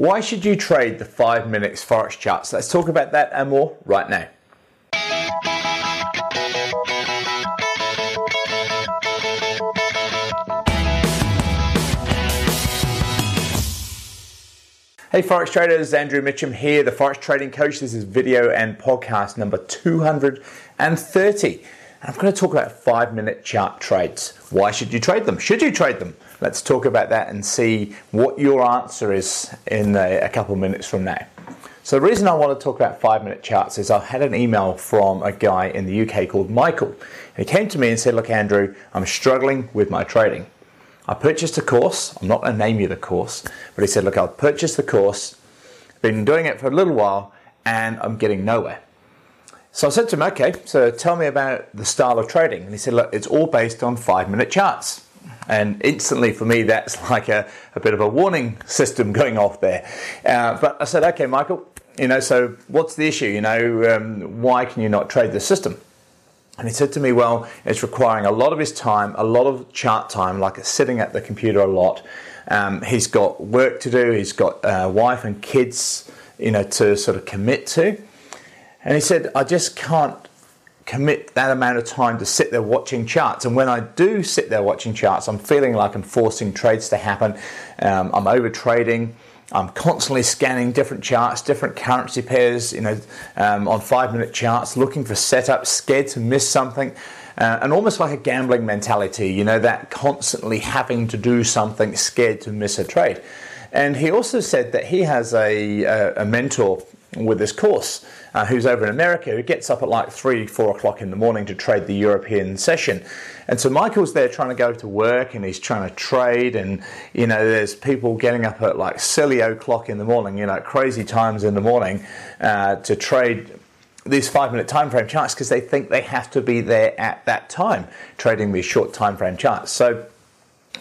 Why should you trade the 5 minutes Forex charts? Let's talk about that and more right now. Hey Forex traders, Andrew Mitchem here, the Forex Trading Coach. This is video and podcast number 230. I'm going to talk about five minute chart trades. Why should you trade them? Should you trade them? Let's talk about that and see what your answer is in a, a couple of minutes from now. So, the reason I want to talk about five minute charts is I had an email from a guy in the UK called Michael. He came to me and said, Look, Andrew, I'm struggling with my trading. I purchased a course. I'm not going to name you the course, but he said, Look, I've purchased the course, been doing it for a little while, and I'm getting nowhere. So I said to him, Okay, so tell me about the style of trading. And he said, Look, it's all based on five minute charts. And instantly for me, that's like a, a bit of a warning system going off there. Uh, but I said, Okay, Michael, you know, so what's the issue? You know, um, why can you not trade the system? And he said to me, Well, it's requiring a lot of his time, a lot of chart time, like sitting at the computer a lot. Um, he's got work to do, he's got uh, wife and kids, you know, to sort of commit to. And he said, I just can't commit that amount of time to sit there watching charts. And when I do sit there watching charts, I'm feeling like I'm forcing trades to happen. Um, I'm over trading. I'm constantly scanning different charts, different currency pairs, you know, um, on five minute charts, looking for setups, scared to miss something. Uh, and almost like a gambling mentality, you know, that constantly having to do something, scared to miss a trade. And he also said that he has a, a, a mentor with this course uh, who's over in America who gets up at like three, four o'clock in the morning to trade the European session. And so Michael's there trying to go to work and he's trying to trade. And, you know, there's people getting up at like silly o'clock in the morning, you know, crazy times in the morning uh, to trade these five minute time frame charts because they think they have to be there at that time trading these short time frame charts. So,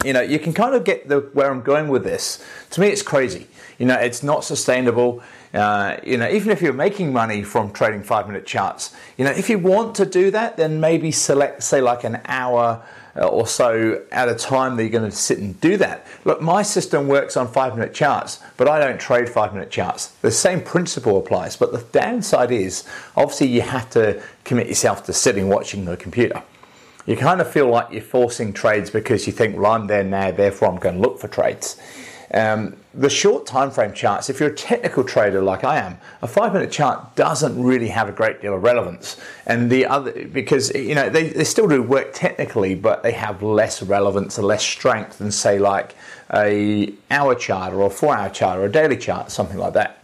you know, you can kind of get the where I'm going with this. To me, it's crazy. You know, it's not sustainable. Uh, you know, even if you're making money from trading five minute charts, you know, if you want to do that, then maybe select, say, like an hour uh, or so at a time that you're going to sit and do that. Look, my system works on five minute charts, but I don't trade five minute charts. The same principle applies, but the downside is obviously you have to commit yourself to sitting watching the computer. You kind of feel like you're forcing trades because you think, well, I'm there now, therefore I'm going to look for trades. Um, the short time frame charts, if you're a technical trader like I am, a five minute chart doesn't really have a great deal of relevance. And the other, because, you know, they, they still do work technically, but they have less relevance and less strength than, say, like a hour chart or a four hour chart or a daily chart, something like that.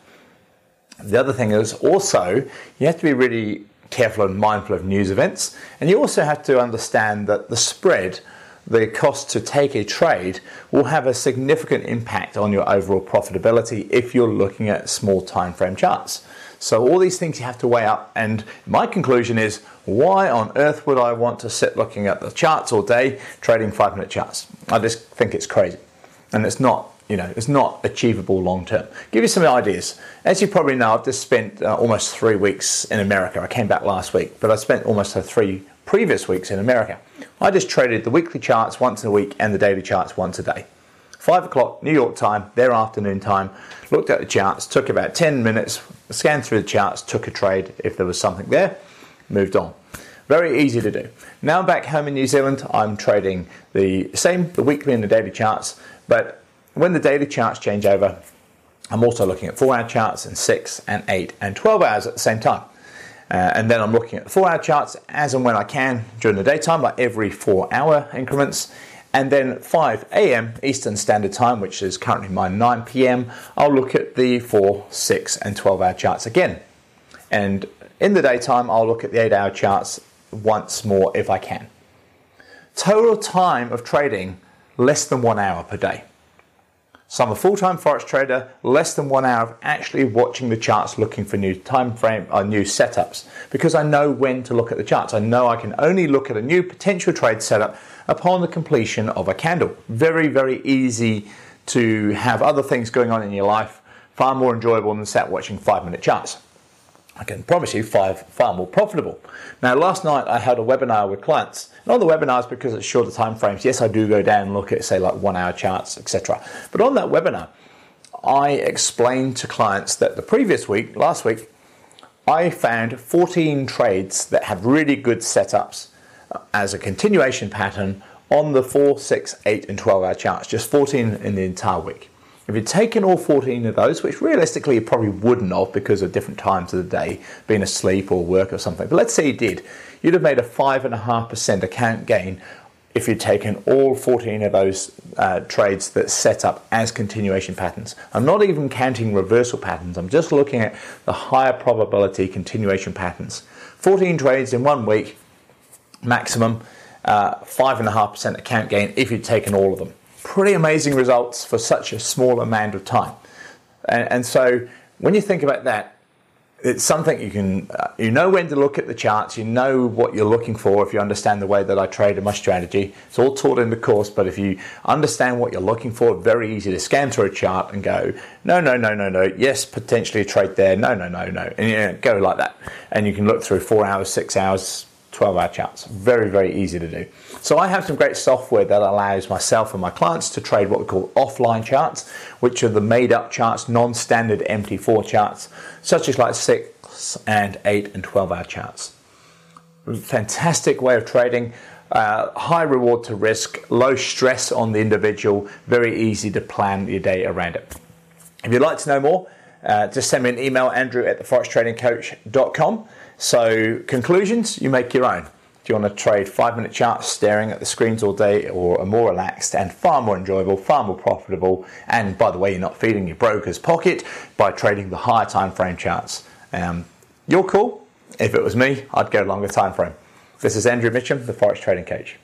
The other thing is also, you have to be really careful and mindful of news events. And you also have to understand that the spread the cost to take a trade will have a significant impact on your overall profitability if you're looking at small time frame charts. So all these things you have to weigh up and my conclusion is why on earth would I want to sit looking at the charts all day trading 5 minute charts? I just think it's crazy. And it's not you know, it's not achievable long term. Give you some ideas. As you probably know, I've just spent uh, almost three weeks in America. I came back last week, but I spent almost three previous weeks in America. I just traded the weekly charts once a week and the daily charts once a day. 5 o'clock New York time, their afternoon time, looked at the charts, took about 10 minutes, scanned through the charts, took a trade if there was something there, moved on. Very easy to do. Now back home in New Zealand, I'm trading the same, the weekly and the daily charts, but when the daily charts change over, I'm also looking at 4 hour charts and 6 and 8 and 12 hours at the same time. Uh, and then I'm looking at four hour charts as and when I can during the daytime, like every four hour increments. And then 5 a.m. Eastern Standard Time, which is currently my 9 p.m., I'll look at the 4, 6, and 12 hour charts again. And in the daytime, I'll look at the 8 hour charts once more if I can. Total time of trading less than one hour per day. So I'm a full-time forex trader, less than one hour of actually watching the charts, looking for new time frame or uh, new setups, because I know when to look at the charts. I know I can only look at a new potential trade setup upon the completion of a candle. Very, very easy to have other things going on in your life, far more enjoyable than sat watching five-minute charts. I can promise you five far more profitable. Now, last night I had a webinar with clients, and on the webinars, because it's shorter time frames, yes, I do go down and look at, say, like one hour charts, etc. But on that webinar, I explained to clients that the previous week, last week, I found 14 trades that have really good setups uh, as a continuation pattern on the 4, 6, 8, and 12 hour charts, just 14 in the entire week. If you'd taken all 14 of those, which realistically you probably wouldn't have because of different times of the day, being asleep or work or something, but let's say you did, you'd have made a 5.5% account gain if you'd taken all 14 of those uh, trades that set up as continuation patterns. I'm not even counting reversal patterns, I'm just looking at the higher probability continuation patterns. 14 trades in one week, maximum, uh, 5.5% account gain if you'd taken all of them. Pretty amazing results for such a small amount of time. And, and so when you think about that, it's something you can uh, you know when to look at the charts you know what you're looking for if you understand the way that i trade and my strategy. It's all taught in the course but if you understand what you're looking for very easy to scan through a chart and go no no no no no. Yes potentially a trade there. No no no no. And you know, go like that. And you can look through four hours six hours 12 hour charts. Very, very easy to do. So I have some great software that allows myself and my clients to trade what we call offline charts, which are the made up charts, non standard MT4 charts, such as like 6 and 8 and 12 hour charts. Fantastic way of trading. Uh, high reward to risk, low stress on the individual, very easy to plan your day around it. If you'd like to know more, uh, just send me an email, andrew at theforextradingcoach.com. So, conclusions, you make your own. Do you want to trade five minute charts staring at the screens all day or are more relaxed and far more enjoyable, far more profitable? And by the way, you're not feeding your broker's pocket by trading the higher time frame charts. Um, you're cool. If it was me, I'd go longer time frame. This is Andrew Mitchem, the Forex Trading Coach.